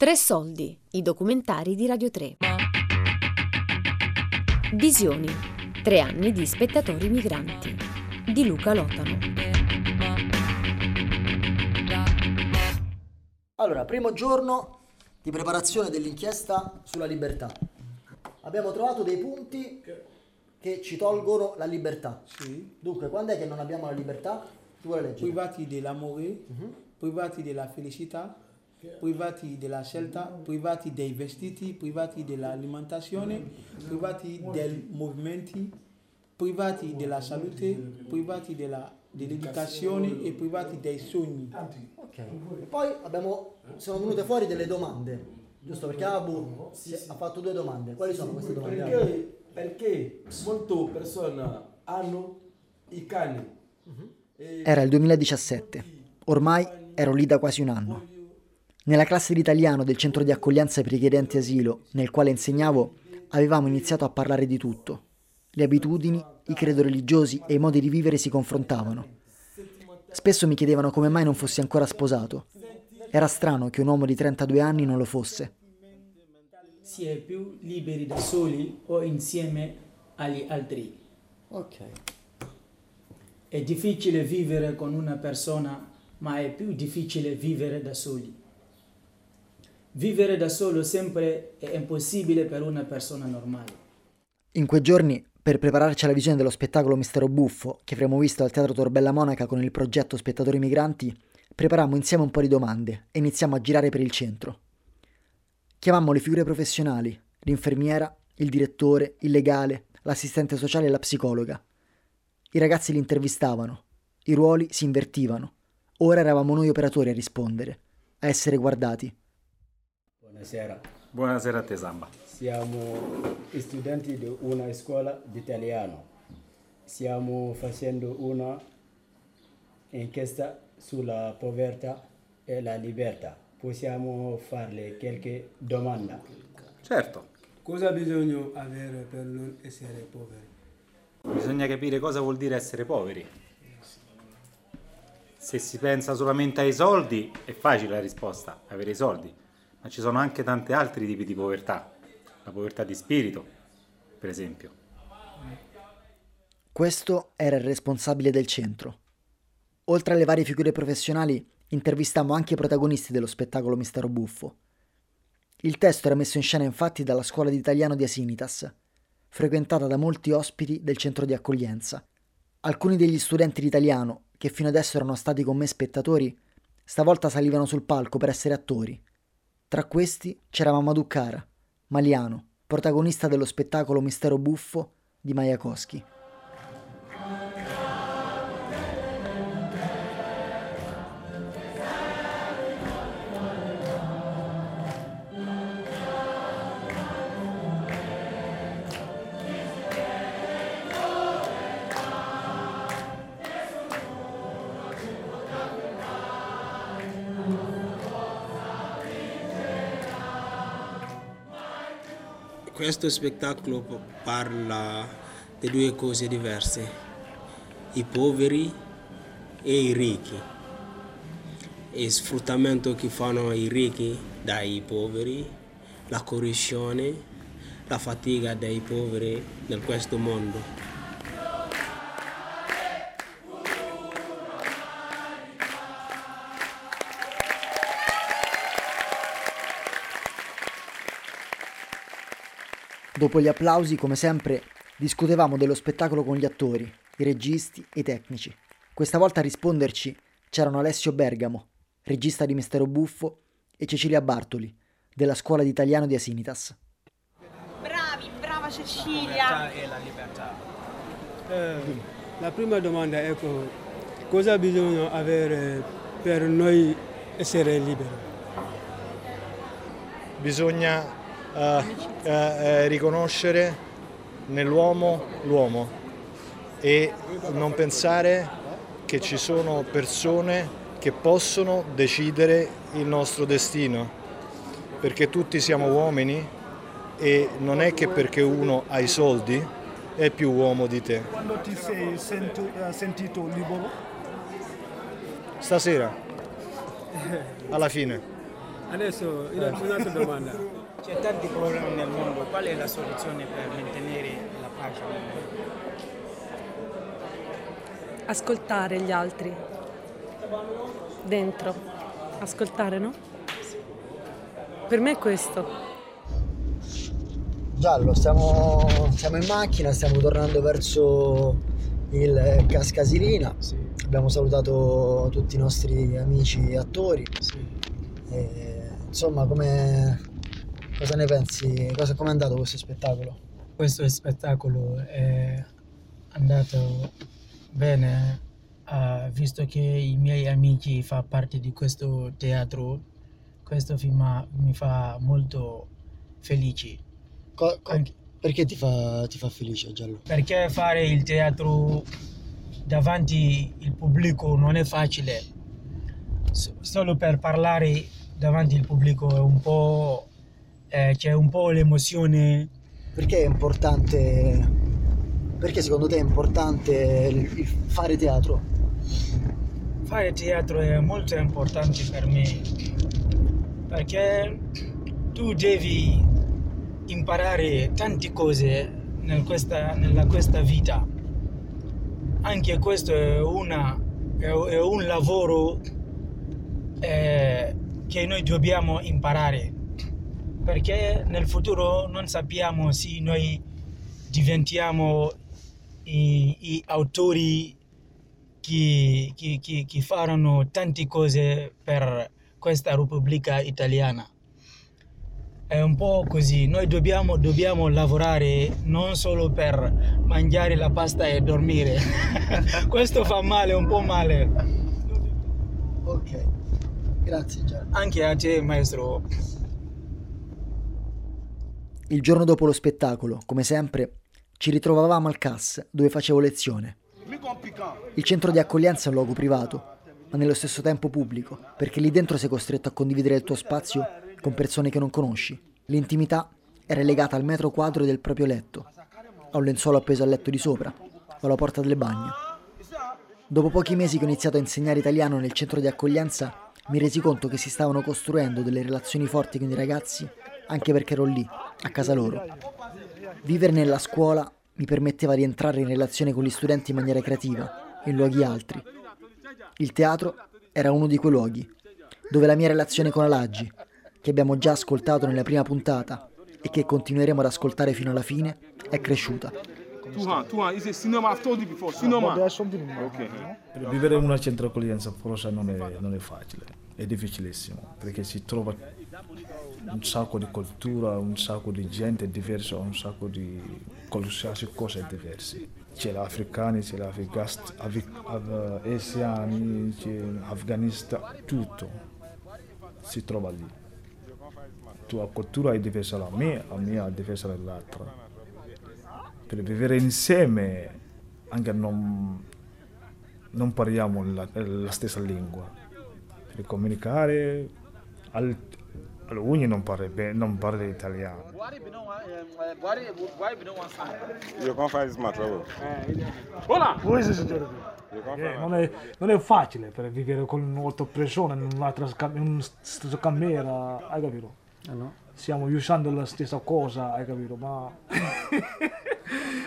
Tre soldi, i documentari di Radio 3. Visioni, tre anni di spettatori migranti, di Luca Lotano. Allora, primo giorno di preparazione dell'inchiesta sulla libertà. Abbiamo trovato dei punti che ci tolgono la libertà. Sì. Dunque, quando è che non abbiamo la libertà? Chi vuole leggere? Privati dell'amore, privati della felicità, privati della scelta, privati dei vestiti, privati dell'alimentazione, privati dei movimenti, privati della salute, privati della- dell'educazione e privati dei sogni. Ok. E poi abbiamo, sono venute fuori delle domande, giusto? Perché Abu si- ha fatto due domande. Quali sono queste domande? Perché, perché molte persone hanno i cani. E Era il 2017. Ormai ero lì da quasi un anno. Nella classe di italiano del centro di accoglienza per richiedenti asilo, nel quale insegnavo, avevamo iniziato a parlare di tutto. Le abitudini, i credo religiosi e i modi di vivere si confrontavano. Spesso mi chiedevano come mai non fossi ancora sposato. Era strano che un uomo di 32 anni non lo fosse. si è più liberi da soli o insieme agli altri. Ok. È difficile vivere con una persona, ma è più difficile vivere da soli. Vivere da solo sempre è impossibile per una persona normale. In quei giorni, per prepararci alla visione dello spettacolo Mistero Buffo, che avremmo visto al Teatro Torbella Monaca con il progetto Spettatori Migranti, preparammo insieme un po' di domande e iniziamo a girare per il centro. Chiamammo le figure professionali, l'infermiera, il direttore, il legale, l'assistente sociale e la psicologa. I ragazzi li intervistavano, i ruoli si invertivano. Ora eravamo noi operatori a rispondere, a essere guardati. Buonasera, Buonasera a te Samba. siamo studenti di una scuola di italiano. Stiamo facendo una inchiesta sulla povertà e la libertà. Possiamo farle qualche domanda? Certo, Cosa bisogna avere per non essere poveri? bisogna capire cosa vuol dire essere poveri. Se si pensa solamente ai soldi, è facile la risposta, avere i soldi, ma ci sono anche tanti altri tipi di povertà. La povertà di spirito, per esempio. Questo era il responsabile del centro. Oltre alle varie figure professionali, intervistammo anche i protagonisti dello spettacolo Mistero Buffo. Il testo era messo in scena infatti dalla scuola di italiano di Asinitas, frequentata da molti ospiti del centro di accoglienza. Alcuni degli studenti di italiano, che fino adesso erano stati con me spettatori, stavolta salivano sul palco per essere attori. Tra questi c'era Mamadou Kara, maliano, protagonista dello spettacolo Mistero Buffo di Majakowski. Questo spettacolo parla di due cose diverse, i poveri e i ricchi. Il sfruttamento che fanno i ricchi dai poveri, la corruzione, la fatica dei poveri in questo mondo. Dopo gli applausi, come sempre, discutevamo dello spettacolo con gli attori, i registi e i tecnici. Questa volta a risponderci c'erano Alessio Bergamo, regista di Mistero Buffo, e Cecilia Bartoli, della scuola di italiano di Asinitas. Bravi, brava Cecilia. Eh, la prima domanda è co- cosa bisogna avere per noi essere liberi? Bisogna eh, eh, riconoscere nell'uomo l'uomo e non pensare che ci sono persone che possono decidere il nostro destino, perché tutti siamo uomini e non è che perché uno ha i soldi è più uomo di te. Quando ti sei sento- eh, sentito libero? Stasera, alla fine. Adesso un'altra domanda. C'è tanti problemi nel mondo, qual è la soluzione per mantenere la pace nel mondo? Ascoltare gli altri. Dentro. Ascoltare, no? Per me è questo. Giallo, stiamo, siamo in macchina, stiamo tornando verso il Cascasilina. Abbiamo salutato tutti i nostri amici attori. E, insomma, come, cosa ne pensi? Cosa, com'è andato questo spettacolo? Questo spettacolo è andato bene, eh, visto che i miei amici fanno parte di questo teatro, questo fa, mi fa molto felice. Co- co- perché ti fa, ti fa felice Giallo? Perché fare il teatro davanti al pubblico non è facile. Solo per parlare davanti al pubblico è un po', eh, c'è un po' l'emozione. Perché è importante? Perché secondo te è importante il, il fare teatro? Fare teatro è molto importante per me perché tu devi imparare tante cose nel questa, nella questa vita. Anche questo è, una, è, è un lavoro eh, che noi dobbiamo imparare perché nel futuro non sappiamo se noi diventiamo i, i autori che, che, che, che faranno tante cose per questa Repubblica Italiana è un po' così, noi dobbiamo, dobbiamo, lavorare non solo per mangiare la pasta e dormire, questo fa male, un po' male. Ok, grazie Gianni. Anche a te maestro. Il giorno dopo lo spettacolo, come sempre, ci ritrovavamo al CAS dove facevo lezione. Il centro di accoglienza è un luogo privato, ma nello stesso tempo pubblico, perché lì dentro sei costretto a condividere il tuo spazio con persone che non conosci. L'intimità è relegata al metro quadro del proprio letto, a un lenzuolo appeso al letto di sopra o alla porta del bagno. Dopo pochi mesi che ho iniziato a insegnare italiano nel centro di accoglienza, mi resi conto che si stavano costruendo delle relazioni forti con i ragazzi anche perché ero lì, a casa loro. Vivere nella scuola mi permetteva di entrare in relazione con gli studenti in maniera creativa, in luoghi altri. Il teatro era uno di quei luoghi, dove la mia relazione con Alaggi, che abbiamo già ascoltato nella prima puntata e che continueremo ad ascoltare fino alla fine, è cresciuta. Vivere in una centro accoglienza forse non è, non è facile, è difficilissimo perché si trova un sacco di cultura, un sacco di gente diversa, un sacco di qualsiasi cosa diverse. C'è l'africani, c'è l'afgani, c'è l'afganista, tutto si trova lì. La tua cultura è diversa dalla mia, la mia è diversa dall'altra. Per vivere insieme anche non, non parliamo la, la stessa lingua. Per comunicare Alcuni non parla, non parla italiano. This much trouble. Hola! Eh, non, è, non è facile per vivere con otto persone in un'altra in una stessa camera, hai capito? Eh no. Stiamo usando la stessa cosa, hai capito? Ma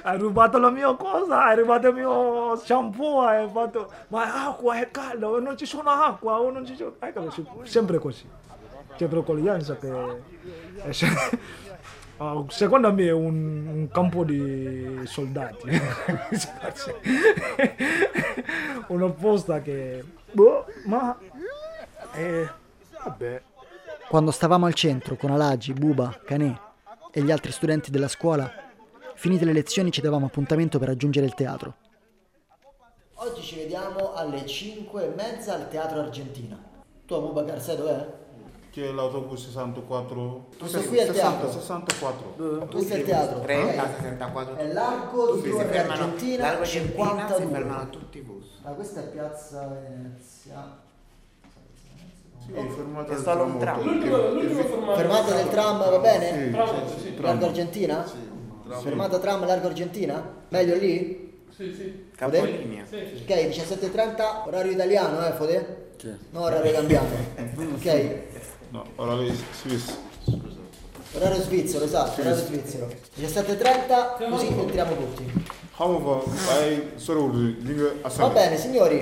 hai rubato la mia cosa, hai rubato il mio shampoo, hai fatto ma acqua è calda, non ci sono acqua, non ci sono, hai capito? Sempre così centro accoglienza che è, uh, secondo me è un, un campo di soldati una posta che boh, ma eh, vabbè Quando stavamo al centro con Alagi, Buba, Canè e gli altri studenti della scuola, finite le lezioni ci davamo appuntamento per raggiungere il teatro. Oggi ci vediamo alle 5 e mezza al Teatro Argentina. Tu Buba Garzè dov'è? C'è l'autobus 64. Questo qui è il teatro. 64. Questo è il teatro. 30, ok? 64. È largo di Torre fermano, Argentina largo Argentina 52. si fermano tutti i bus. Ah, questa è piazza Venezia. Sì, fermata È del tram. tram. L'ultimo- l'ultimo Fermata del tram, va bene? Sì, sì, sì, tram. Largo Argentina? tram. Fermata tram Largo Argentina? Meglio lì? Sì, sì. Fode? Capolinea. Ok, 17.30, orario italiano, eh Fode? No, orario cambiato. ok? No, orario svizzero. Orario svizzero, esatto, orario svizzero. 17.30, così entriamo tutti. xam nga fa ay sorewul li nga Va bene, signori,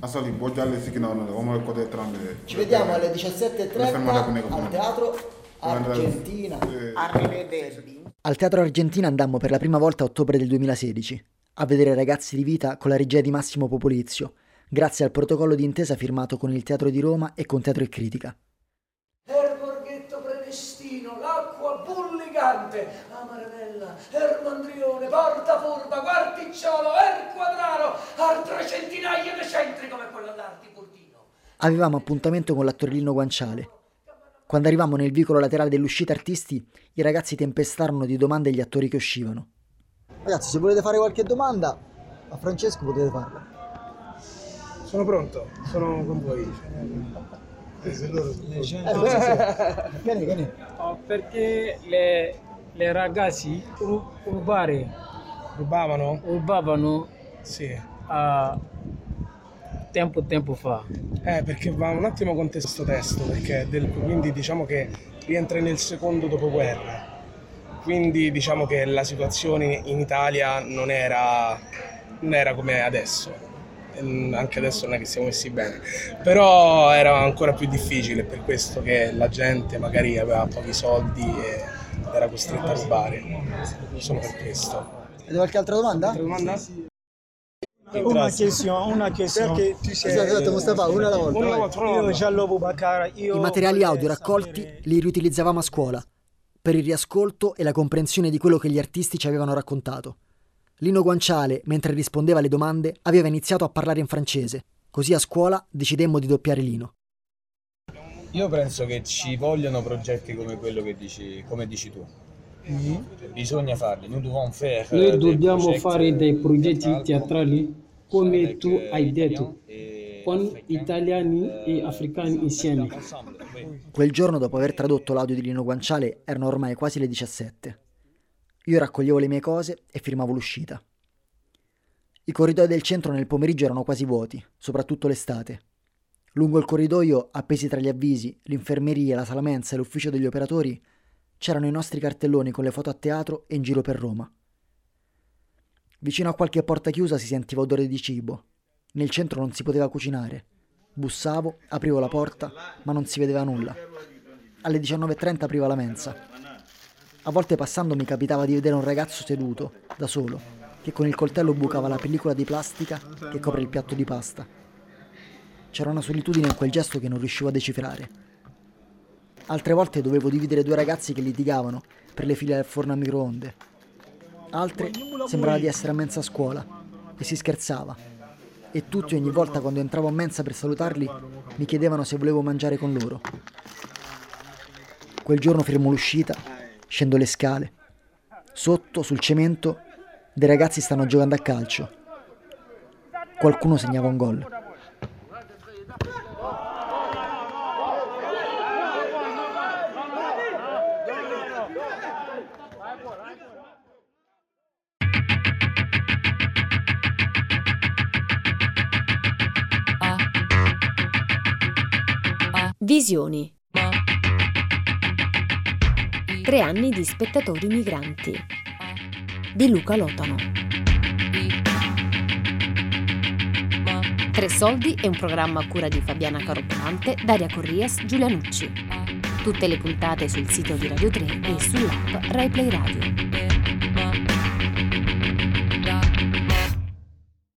asali jàllee si la moom mooy côté 32 ci vediamo alle 17.30 al teatro Argentina. Arrivederci. Al Teatro Argentina andammo per la prima volta a ottobre del 2016 a vedere Ragazzi di Vita con la regia di Massimo Popolizio, grazie al protocollo di intesa firmato con il Teatro di Roma e con Teatro e Critica. Bullicante, Amarella, Er Mandrione, Porta Furba, Guarticciolo, Er Quadraro, altre centinaia di centri come quello d'Arti Curtino. Avevamo appuntamento con l'attore Lino Guanciale. Quando arrivavamo nel vicolo laterale dell'uscita artisti, i ragazzi tempestarono di domande agli attori che uscivano. Ragazzi, se volete fare qualche domanda a Francesco potete farla. Sono pronto, sono con voi. Eh, perché le, le ragazzi ru- rubare, Rubavano? rubavano Sì. a tempo tempo fa. Eh, perché va un attimo con questo testo, perché del- quindi diciamo che rientra nel secondo dopoguerra. Quindi diciamo che la situazione in Italia non era, non era come adesso. Mm, Anche adesso non è che siamo messi bene, però era ancora più difficile per questo che la gente magari aveva pochi soldi e era costretta a rubare. Solo per questo. Avete qualche altra domanda? Altra domanda? Una question, una question. Perché tu sei- Esatto, esatto, Mustafa, una alla volta, Una vai. volta, Io Giallo Bubakara, io I materiali audio raccolti li riutilizzavamo a scuola, per il riascolto e la comprensione di quello che gli artisti ci avevano raccontato. Lino Guanciale, mentre rispondeva alle domande, aveva iniziato a parlare in francese. Così a scuola decidemmo di doppiare Lino. Io penso che ci vogliono progetti come quello che dici, come dici tu. Bisogna farli, noi dobbiamo faire Noi dei dobbiamo fare dei progetti teatrali come tu eh, hai detto, con italiani e africani insieme. Quel giorno, dopo aver tradotto l'audio di Lino Guanciale, erano ormai quasi le 17. Io raccoglievo le mie cose e firmavo l'uscita. I corridoi del centro nel pomeriggio erano quasi vuoti, soprattutto l'estate. Lungo il corridoio, appesi tra gli avvisi, l'infermeria, la sala mensa e l'ufficio degli operatori, c'erano i nostri cartelloni con le foto a teatro e in giro per Roma. Vicino a qualche porta chiusa si sentiva odore di cibo. Nel centro non si poteva cucinare. Bussavo, aprivo la porta, ma non si vedeva nulla. Alle 19.30 apriva la mensa. A volte passando mi capitava di vedere un ragazzo seduto, da solo, che con il coltello bucava la pellicola di plastica che copre il piatto di pasta. C'era una solitudine in quel gesto che non riuscivo a decifrare. Altre volte dovevo dividere due ragazzi che litigavano per le file del forno a microonde. Altre sembrava di essere a mensa a scuola e si scherzava. E tutti ogni volta quando entravo a mensa per salutarli mi chiedevano se volevo mangiare con loro. Quel giorno fermo l'uscita, scendo le scale. Sotto, sul cemento, dei ragazzi stanno giocando a calcio. Qualcuno segnava un gol. Visioni. Tre anni di spettatori migranti. Di Luca Lotano. Tre soldi è un programma a cura di Fabiana Carobolante, Daria Corrias, Giulianucci. Tutte le puntate sul sito di Radio 3 e sull'app RaiPlay Radio.